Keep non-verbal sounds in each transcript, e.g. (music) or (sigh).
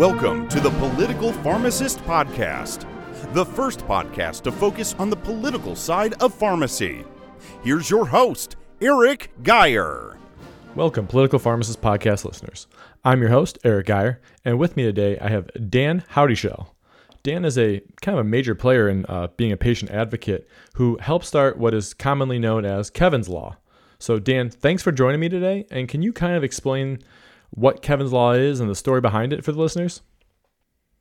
Welcome to the Political Pharmacist Podcast, the first podcast to focus on the political side of pharmacy. Here's your host, Eric Geyer. Welcome, Political Pharmacist Podcast listeners. I'm your host, Eric Geyer, and with me today I have Dan Howdyshell. Dan is a kind of a major player in uh, being a patient advocate who helped start what is commonly known as Kevin's Law. So, Dan, thanks for joining me today, and can you kind of explain what Kevin's Law is and the story behind it for the listeners?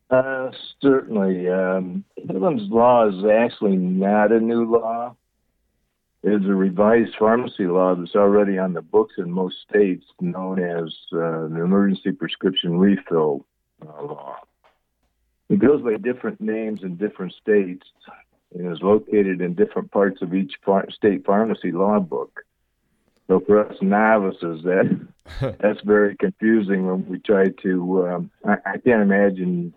Uh, certainly. Um, Kevin's Law is actually not a new law. It's a revised pharmacy law that's already on the books in most states, known as uh, the Emergency Prescription Refill uh, Law. It goes by different names in different states and is located in different parts of each far- state pharmacy law book. So for us novices, that (laughs) that's very confusing when we try to. Um, I, I can't imagine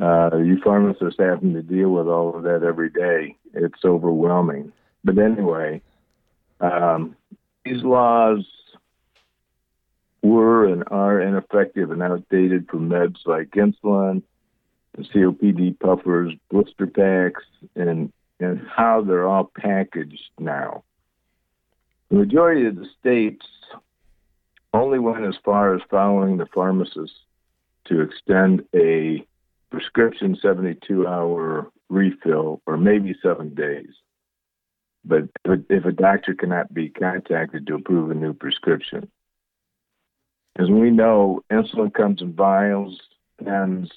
uh, you pharmacists having to deal with all of that every day. It's overwhelming. But anyway, um, these laws were and are ineffective and outdated for meds like insulin, COPD puffers, blister packs, and and how they're all packaged now. The majority of the states only went as far as following the pharmacist to extend a prescription 72 hour refill or maybe seven days. But if a doctor cannot be contacted to approve a new prescription, as we know, insulin comes in vials, pens,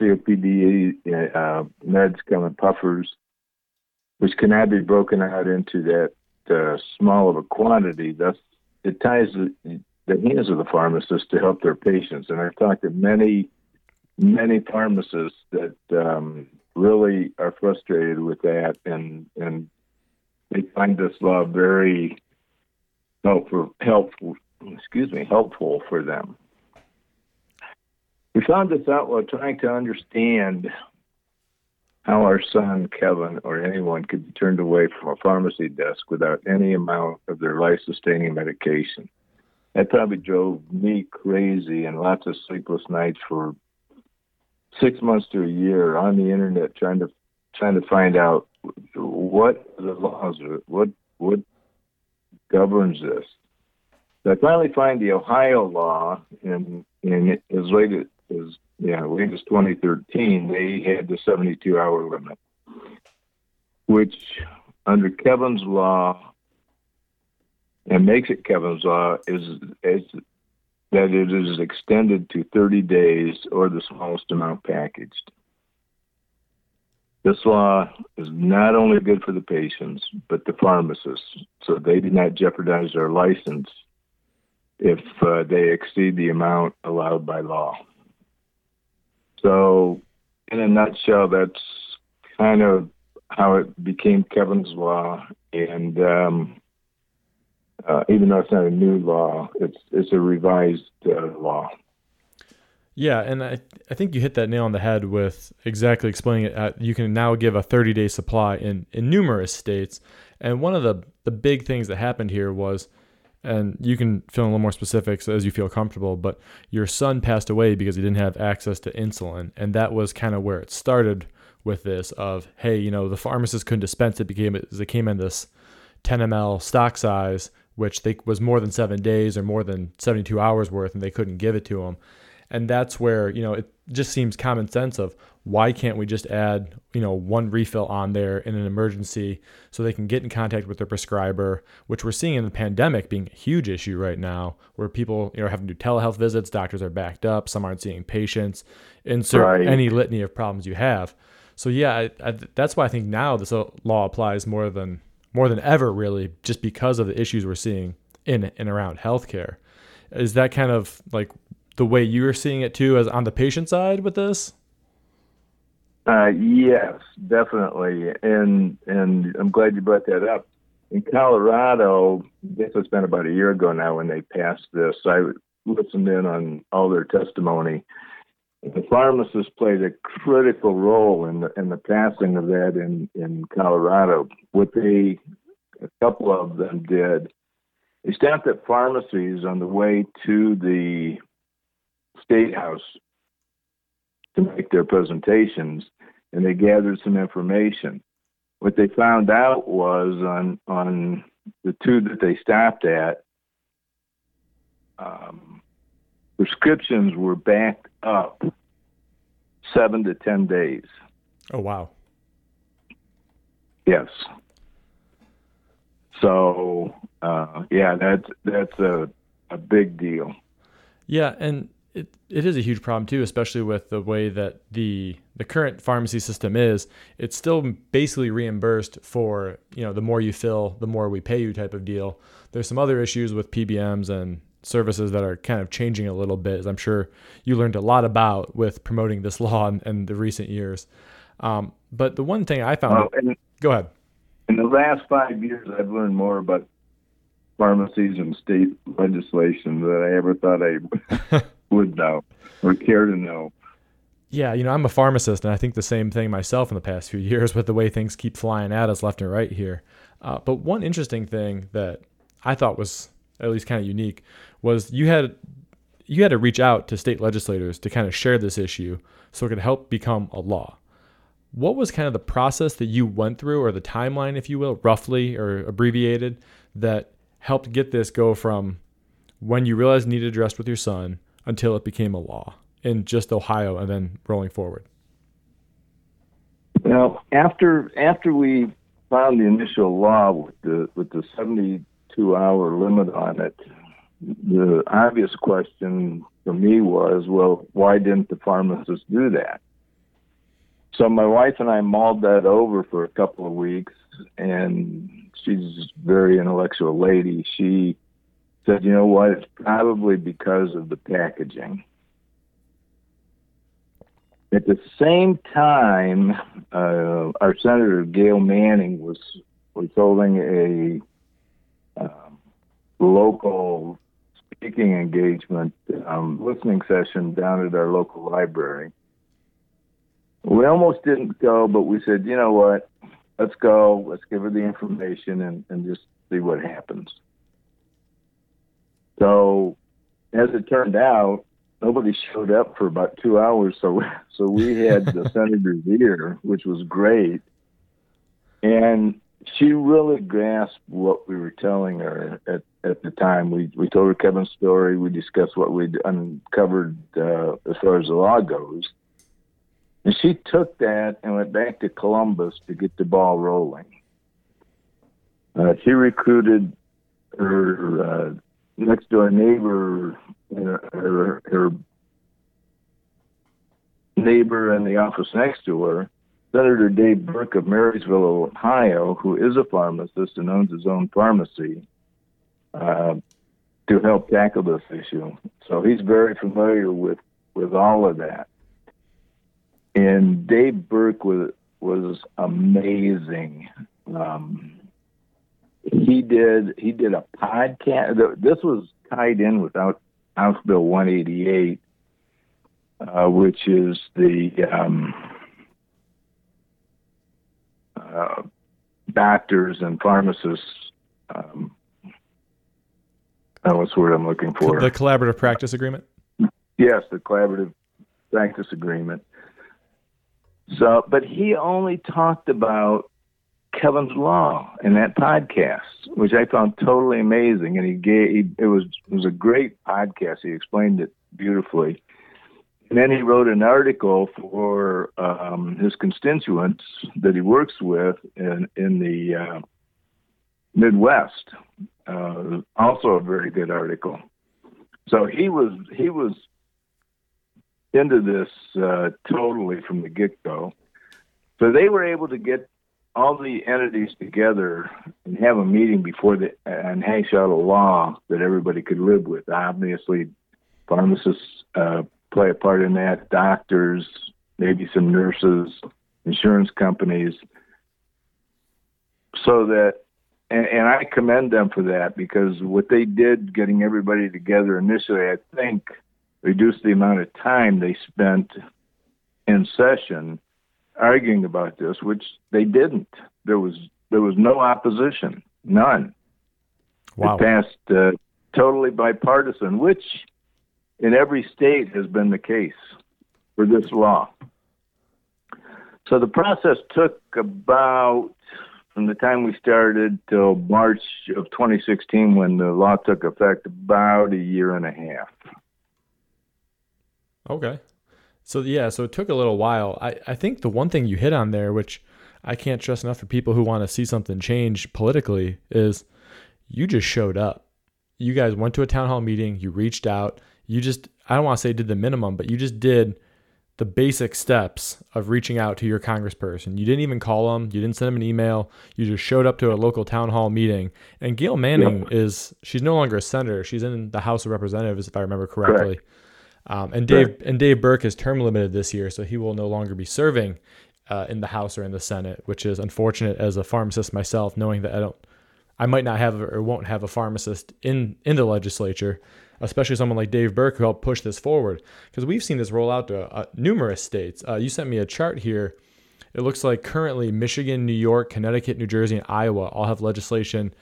COPD uh, meds come in puffers, which cannot be broken out into that uh, small of a quantity. Thus, it ties the, the hands of the pharmacist to help their patients. And I've talked to many, many pharmacists that um, really are frustrated with that, and and they find this law very helpful, helpful. Excuse me, helpful for them. We found this out while trying to understand how our son Kevin or anyone could be turned away from a pharmacy desk without any amount of their life sustaining medication. That probably drove me crazy and lots of sleepless nights for six months to a year on the internet trying to trying to find out what the laws are, what what governs this. So I finally find the Ohio law in in as late as yeah, it's 2013, they had the 72 hour limit, which under Kevin's law and makes it Kevin's law is, is that it is extended to 30 days or the smallest amount packaged. This law is not only good for the patients, but the pharmacists, so they do not jeopardize their license if uh, they exceed the amount allowed by law. So, in a nutshell, that's kind of how it became Kevin's law. And um, uh, even though it's not a new law, it's it's a revised uh, law. Yeah, and I I think you hit that nail on the head with exactly explaining it. At, you can now give a 30 day supply in in numerous states, and one of the the big things that happened here was and you can fill in a little more specifics as you feel comfortable, but your son passed away because he didn't have access to insulin. And that was kind of where it started with this of, hey, you know, the pharmacist couldn't dispense it became it came in this 10 ml stock size, which they, was more than seven days or more than 72 hours worth, and they couldn't give it to him. And that's where, you know, it just seems common sense of why can't we just add you know one refill on there in an emergency so they can get in contact with their prescriber which we're seeing in the pandemic being a huge issue right now where people you know having to do telehealth visits doctors are backed up some aren't seeing patients insert right. any litany of problems you have. So yeah I, I, that's why i think now this law applies more than more than ever really just because of the issues we're seeing in and around healthcare. Is that kind of like the way you're seeing it too as on the patient side with this uh, yes, definitely, and and I'm glad you brought that up. In Colorado, I guess it's been about a year ago now when they passed this. I listened in on all their testimony. The pharmacists played a critical role in the in the passing of that in in Colorado. What they, a couple of them did, they stopped at pharmacies on the way to the state house to make their presentations, and they gathered some information. What they found out was on on the two that they stopped at, um, prescriptions were backed up seven to ten days. Oh wow! Yes. So uh, yeah, that's that's a a big deal. Yeah, and it, it is a huge problem too, especially with the way that the the current pharmacy system is. It's still basically reimbursed for you know the more you fill, the more we pay you type of deal. There's some other issues with PBMs and services that are kind of changing a little bit, as I'm sure you learned a lot about with promoting this (laughs) law in, in the recent years. Um, but the one thing I found, Well, in, go ahead. in the last five years, I've learned more about pharmacies and state legislation than I ever thought I (laughs) would know or care to know. Yeah, you know, I'm a pharmacist, and I think the same thing myself in the past few (laughs) years with the way things keep flying at us left and right here. Uh, but one interesting thing that I thought was at least kind of unique was you had you had to reach out to state legislators to kind of share this issue so it could help become a law. What was kind of the process that you went through, or the timeline, if you will, roughly or abbreviated, that helped get this go from when you realized you needed addressed with your son until it became a law in just Ohio and then rolling forward? Now, after after we found the initial law with the with the 72 hour limit on it, the obvious question for me was, well, why didn't the pharmacist do that? So my wife and I mulled that over for a couple of weeks, and she's a very intellectual lady. She said, you know what? It's probably because of the packaging. At the same time, uh, our Senator Gayle Manning was was holding a um, local speaking engagement um, listening session down at our local library. We almost didn't go, but we said, you know what? Let's go. Let's give her the information and, and just see what happens. So, as it turned out, nobody showed up for about two hours. So, (laughs) so we had the (laughs) senator's ear, which was great, and she really grasped what we were telling her at, at the time. We we told her Kevin's story. We discussed what we'd uncovered uh, as far as the law goes, and she took that and went back to Columbus to get the ball rolling. Uh, she recruited her uh, next door neighbor, her, her, neighbor in the office next to her, Senator Dave Burke of Marysville, Ohio, who is a pharmacist and owns his own pharmacy, uh, to help tackle this issue. So he's very familiar with, with all of that. And Dave Burke was was amazing. Um, he did he did a podcast. This was tied in with House Bill 188, uh, which is the um, uh, doctors and pharmacists. Um, what's the word I'm looking for? The collaborative practice agreement. Yes, the collaborative practice agreement. So, but he only talked about Kevin's Law in that podcast, which I found totally amazing. And he gave it was it was a great podcast. He explained it beautifully. And then he wrote an article for um, his constituents that he works with in in the uh, Midwest. Uh, also a very good article. So he was he was into this uh, totally from the get go. So they were able to get all the entities together and have a meeting before the and hash out a law that everybody could live with. Obviously, pharmacists uh, play a part in that, doctors, maybe some nurses, insurance companies, so that. And, and I commend them for that because what they did, getting everybody together initially, I think reduced the amount of time they spent in session arguing about this, which they didn't. There was there was no opposition, none. Wow. It passed uh, totally bipartisan, which in every state has been the case. for this law. So the process took about from the time we started till March of 2016 when the law took effect about a year and a half. Okay. So yeah, so it took a little while. I, I think the one thing you hit on there, which I can't stress enough for people who want to see something change politically, is you just showed up. You guys went to a town hall meeting, you reached out, you just I don't want to say did the minimum, but you just did the basic steps of reaching out to your congressperson. You didn't even call them, you didn't send them an email, you just showed up to a local town hall meeting. And Gayle Manning is she's no longer a senator, she's in the House of Representatives if I remember correctly. Um, and Dave and Dave Burke is term limited this year, so he will no longer be serving uh, in the House or in the Senate, which is unfortunate as a pharmacist myself, knowing that I don't, I might not have or won't have a pharmacist in in the legislature especially someone like Dave Burke who helped push this forward. Because we've seen this roll out to uh, numerous states. Uh, you sent me a chart here. It looks like currently Michigan, New York, Connecticut, New Jersey, and Iowa all have legislation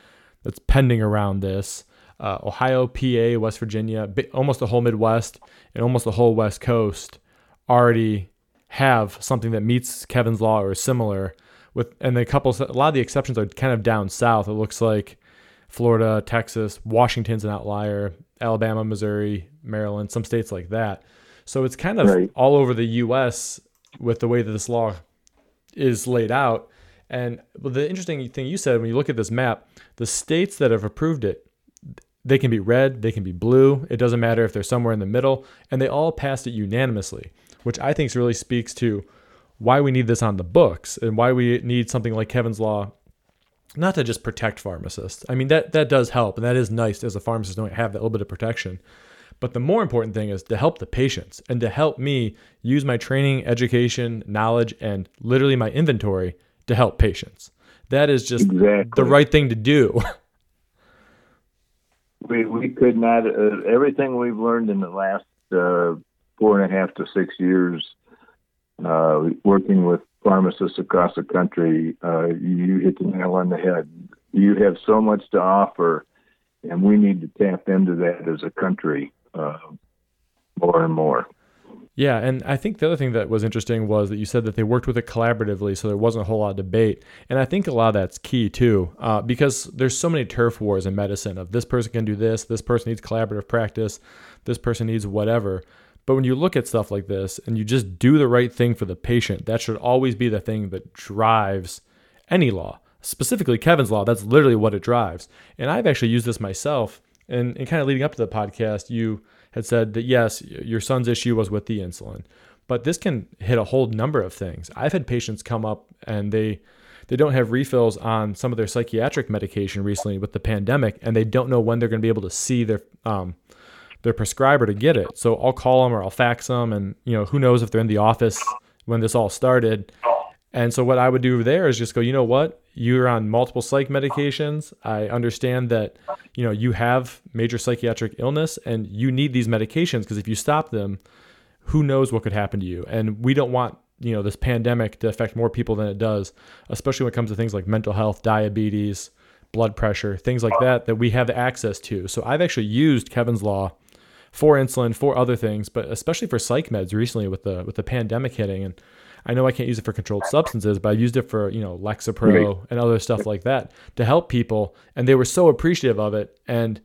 that's pending around this. Uh, Ohio, PA, West Virginia, almost the whole Midwest and almost the whole West Coast already have something that meets Kevin's law or similar. With and a couple, a lot of the exceptions are kind of down south. It looks like Florida, Texas, Washington's an outlier, Alabama, Missouri, Maryland, some states like that. So it's kind of right. all over the U.S. with the way that this law is laid out. And the interesting thing you said when you look at this map, the states that have approved it, they can be red, they can be blue. It doesn't matter if they're somewhere in the middle, and they all passed it unanimously, which I think really speaks to why we need this on the books and why we need something like Kevin's Law not to just protect pharmacists. I mean that that does help, and that is nice as a pharmacist don't have that little bit of protection. But the more important thing is to help the patients and to help me use my training, education, knowledge, and literally my inventory to help patients. That is just exactly. the right thing to do. (laughs) we we could not uh, everything we've learned in the last uh, four and a half to six years uh, working with pharmacists across the country, uh, you hit the nail on the head. You have so much to offer, and we need to tap into that as a country uh, more and more. Yeah, and I think the other thing that was interesting was that you said that they worked with it collaboratively, so there wasn't a whole lot of debate. And I think a lot of that's key too, uh, because there's so many turf wars in medicine of this person can do this, this person needs collaborative practice, this person needs whatever. But when you look at stuff like this and you just do the right thing for the patient, that should always be the thing that drives any law. Specifically, Kevin's law, that's literally what it drives. And I've actually used this myself. And, and kind of leading up to the podcast, you had said that yes, your son's issue was with the insulin, but this can hit a whole number of things. I've had patients come up and they they don't have refills on some of their psychiatric medication recently with the pandemic, and they don't know when they're going to be able to see their um, their prescriber to get it. So I'll call them or I'll fax them, and you know who knows if they're in the office when this all started. And so what I would do there is just go, you know what, you're on multiple psych medications. I understand that you know you have major psychiatric illness and you need these medications because if you stop them, who knows what could happen to you? And we don't want you know this pandemic to affect more people than it does, especially when it comes to things like mental health, diabetes, blood pressure, things like that that we have access to. So I've actually used Kevin's law for insulin, for other things, but especially for psych meds recently with the with the pandemic hitting. And I know I can't use it for controlled substances, but I've used it for you know Lexapro and other stuff like that to help people, and they were so appreciative of it. And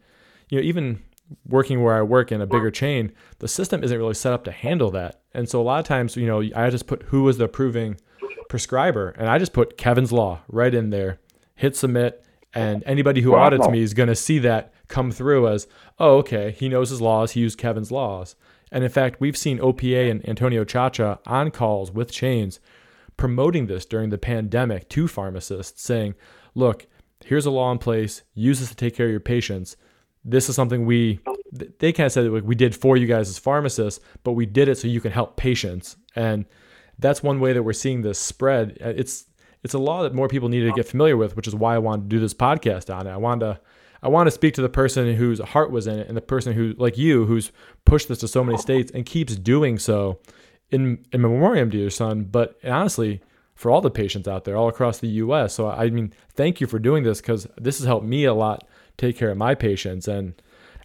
you know even working where I work in a bigger chain, the system isn't really set up to handle that. And so a lot of times, you know, I just put who was the approving prescriber, and I just put Kevin's Law right in there, hit submit, and anybody who wow. audits me is going to see that come through as, oh, okay, he knows his laws, he used Kevin's laws. And in fact, we've seen OPA and Antonio Ciaccia on calls with chains promoting this during the pandemic to pharmacists, saying, look, here's a law in place, use this to take care of your patients. This is something we, they kind of said that we did for you guys as pharmacists, but we did it so you can help patients. And that's one way that we're seeing this spread. Uh, it's, it's a law that more people need to get familiar with, which is why I wanted to do this podcast on it. I wanted to I want to speak to the person whose heart was in it and the person who, like you, who's pushed this to so many states and keeps doing so in, in memoriam to your son. But honestly, for all the patients out there all across the U.S. So I mean, thank you for doing this because this has helped me a lot take care of my patients. And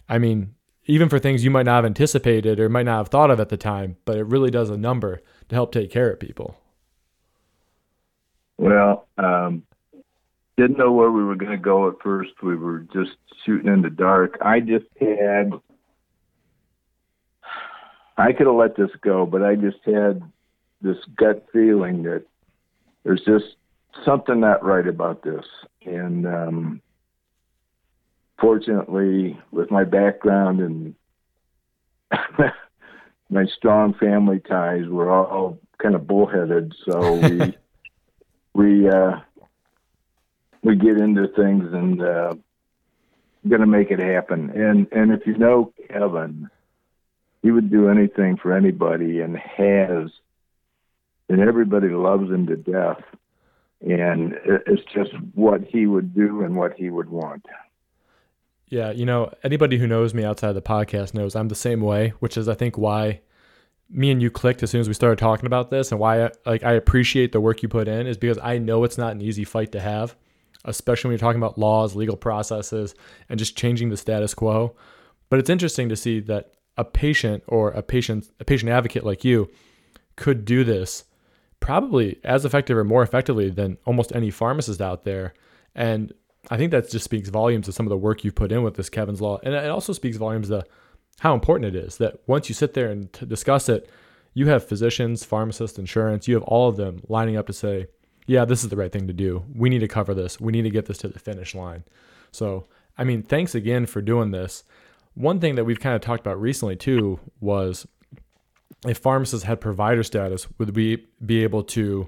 I mean, even for things you might not have anticipated or might not have thought of at the time, but it really does a number to help take care of people. Well, um, didn't know where we were going to go at first. We were just shooting in the dark. I just had, I could have let this go, but I just had this gut feeling that there's just something not right about this. And um, fortunately, with my background and (laughs) my strong family ties, we're all kind of bullheaded. So we (laughs) we uh, we get into things and uh, going to make it happen. And and if you know Kevin, he would do anything for anybody and has, and everybody loves him to death. And it's just what he would do and what he would want. Yeah, you know, anybody who knows me outside the podcast knows I'm the same way, which is I think why me and you clicked as soon as we started talking about this and why like I appreciate the work you put in is because I know it's not an easy fight to have, especially when you're talking about laws, legal processes, and just changing the status quo. But it's interesting to see that a patient or a patient a patient advocate like you could do this probably as effective or more effectively than almost any pharmacist out there. And I think that just speaks volumes to some of the work you've put in with this Kevin's Law. And it also speaks volumes to how important it is that once you sit there and discuss it, you have physicians, pharmacists, insurance, you have all of them lining up to say, yeah, this is the right thing to do. We need to cover this. We need to get this to the finish line. So, I mean, thanks again for doing this. One thing that we've kind of talked about recently too was if pharmacists had provider status, would we be able to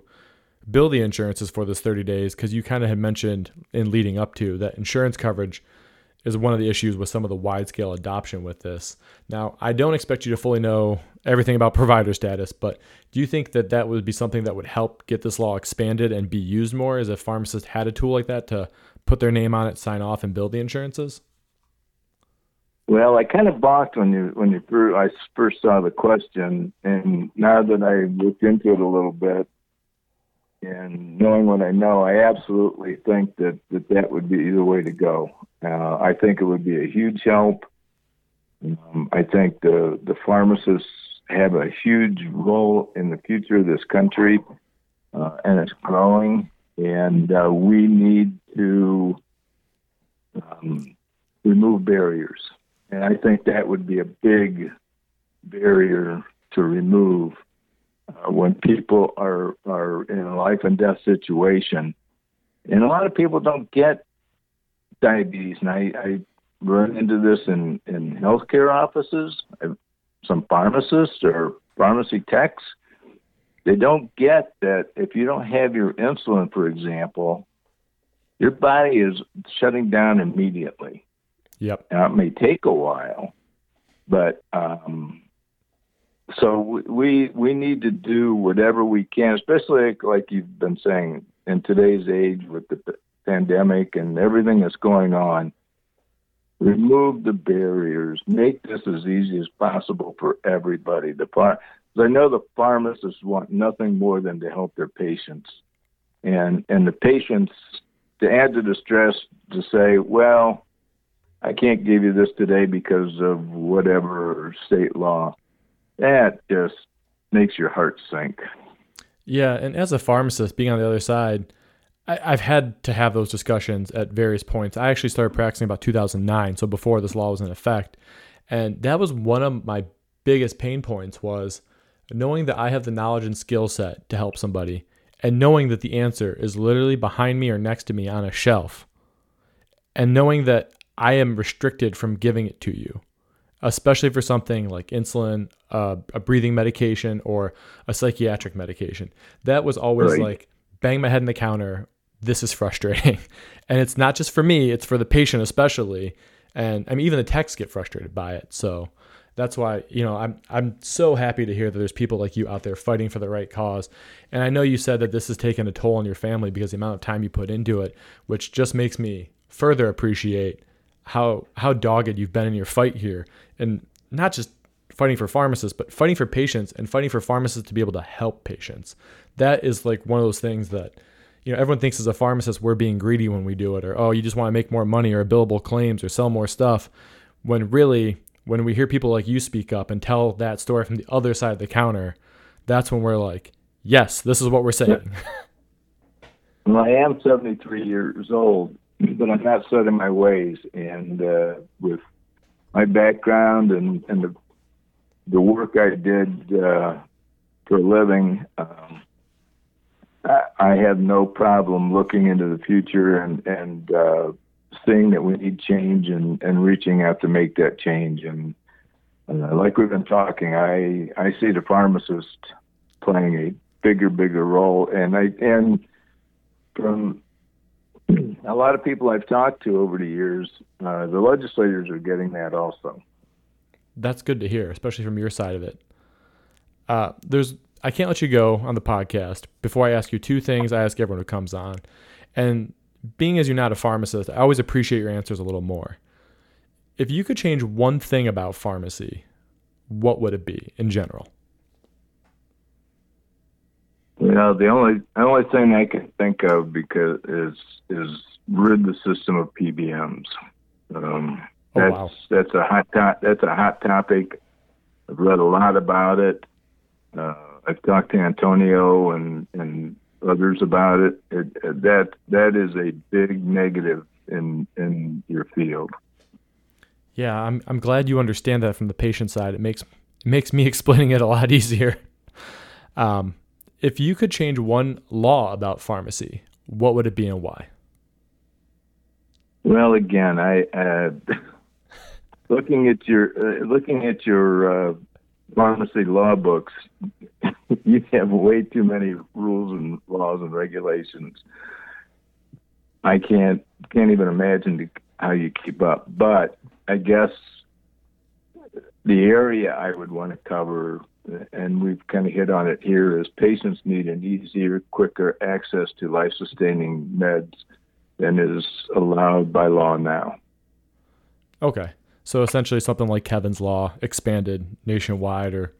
bill the insurances for this 30 days? Because you kind of had mentioned in leading up to that insurance coverage is one of the issues with some of the wide scale adoption with this. Now, I don't expect you to fully know everything about provider status, but do you think that that would be something that would help get this law expanded and be used more as a pharmacist had a tool like that to put their name on it, sign off, and build the insurances? Well, I kind of balked when you when you first, I first saw the question, and now that I looked into it a little bit, and knowing what I know, I absolutely think that that, that would be the way to go. Uh, I think it would be a huge help. Um, I think the the pharmacists have a huge role in the future of this country, uh, and it's growing. And uh, we need to um, remove barriers, and I think that would be a big barrier to remove uh, when people are are in a life and death situation. And a lot of people don't get diabetes, and I, I run into this in in healthcare offices. I've, some pharmacists or pharmacy techs, they don't get that if you don't have your insulin, for example, your body is shutting down immediately. Yep. Now it may take a while, but um, so we we need to do whatever we can, especially like you've been saying in today's age with the pandemic and everything that's going on. Remove the barriers. Make this as easy as possible for everybody. The far, I know the pharmacists want nothing more than to help their patients, and and the patients to add to the stress to say, well, I can't give you this today because of whatever state law. That just makes your heart sink. Yeah, and as a pharmacist, being on the other side, I, have had to have those discussions at various points. I actually started practicing about 2009, so before this law was in effect, and that was one of my biggest pain points was knowing that I have the knowledge and skill set to help somebody, and knowing that the answer is literally behind me or next to me on a shelf, and knowing that I am restricted from giving it to you, especially for something like insulin, uh, a breathing medication, or a psychiatric medication. That was always right. like bang my head in the counter. This is frustrating. (laughs) and it's not just for me, it's for the patient especially. And I mean even the techs get frustrated by it. So that's why, you know, I'm I'm so happy to hear that there's people like you out there fighting for the right cause. And I know you said that this has taken a toll on your family because the amount of time you put into it, which just makes me further appreciate how how dogged you've been in your fight here. And not just fighting for pharmacists, but fighting for patients and fighting for pharmacists to be able to help patients that is like one of those things that you know everyone thinks as a pharmacist we're being greedy when we do it or oh you just want to make more money or billable claims or sell more stuff when really when we hear people like you speak up and tell that story from the other side of the counter, that's when we're like, yes, this is what we're saying. Well, (laughs) I am 73 years old, but I'm not set in my ways. And uh, with my background and, and the, the work I did uh, for a living, um, I, I have no problem looking into the future and, and uh, seeing that we need change and, and reaching out to make that change. And uh, like we've been talking, I, I see the pharmacist playing a bigger, bigger role. And I, and from (clears throat) a lot of people I've talked to over the years, uh, the legislators are getting that also. That's good to hear, especially from your side of it. Uh, there's, I can't let you go on the podcast before I ask you two things. I ask everyone who comes on, and being as you're not a pharmacist, I always appreciate your answers a little more. If you could change one thing about pharmacy, what would it be in general? You know, the only the only thing I can think of because is is rid the system of PBMs. Um, Oh, that's wow. that's a hot to- that's a hot topic. I've read a lot about it. Uh, I've talked to Antonio and and others about it. it, it that that is a big negative in in your field. Yeah, I'm I'm glad you understand that from the patient side. It makes it makes me (laughs) explaining it a lot easier. Um, if you could change one law about pharmacy, what would it be and why? Well, again, I uh, looking at your uh, looking at your uh, pharmacy law books, (laughs) you have way too many rules and laws and regulations. I can't can't even imagine how you keep up. But I guess the area I would want to cover, and we've kind of hit on it here, is patients need an easier, quicker access to life-sustaining meds than is allowed by law now. Okay. So essentially something like Kevin's Law expanded nationwide, or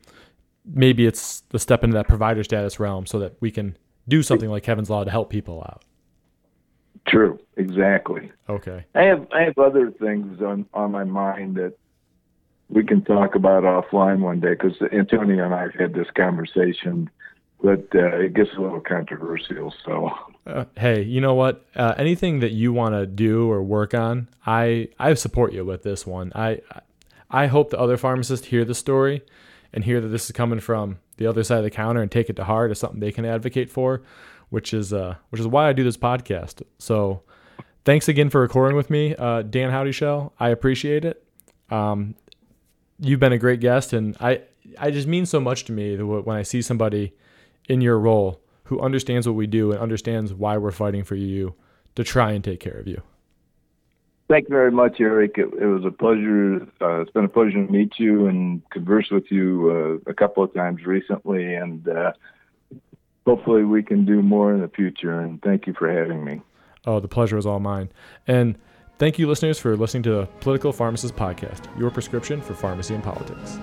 maybe it's the step into that provider status realm so that we can do something like Kevin's Law to help people out. True, exactly. Okay. I have I have other things on on my mind that we can talk about offline one day because Antonio and I have had this conversation, but uh, it gets a little controversial. So Uh, hey, you know what? Uh, anything that you want to do or work on, I I support you with this one. I I hope the other pharmacists hear the story and hear that this is coming from the other side of the counter and take it to heart as something they can advocate for, which is uh which is why I do this podcast. So, thanks again for recording with me, uh, Dan Howdyshell. I appreciate it. Um, you've been a great guest, and I I just mean so much to me when I see somebody in your role who understands what we do and understands why we're fighting for you to try and take care of you. thank you very much, Eric. It, it was a pleasure. Uh, it's been a pleasure to meet you and converse with you uh, a couple of times recently, and uh, hopefully we can do more in the future. And thank you for having me. Oh, the pleasure is all mine. And Thank you, listeners, for listening to the Political Pharmacist Podcast, your prescription for pharmacy and politics.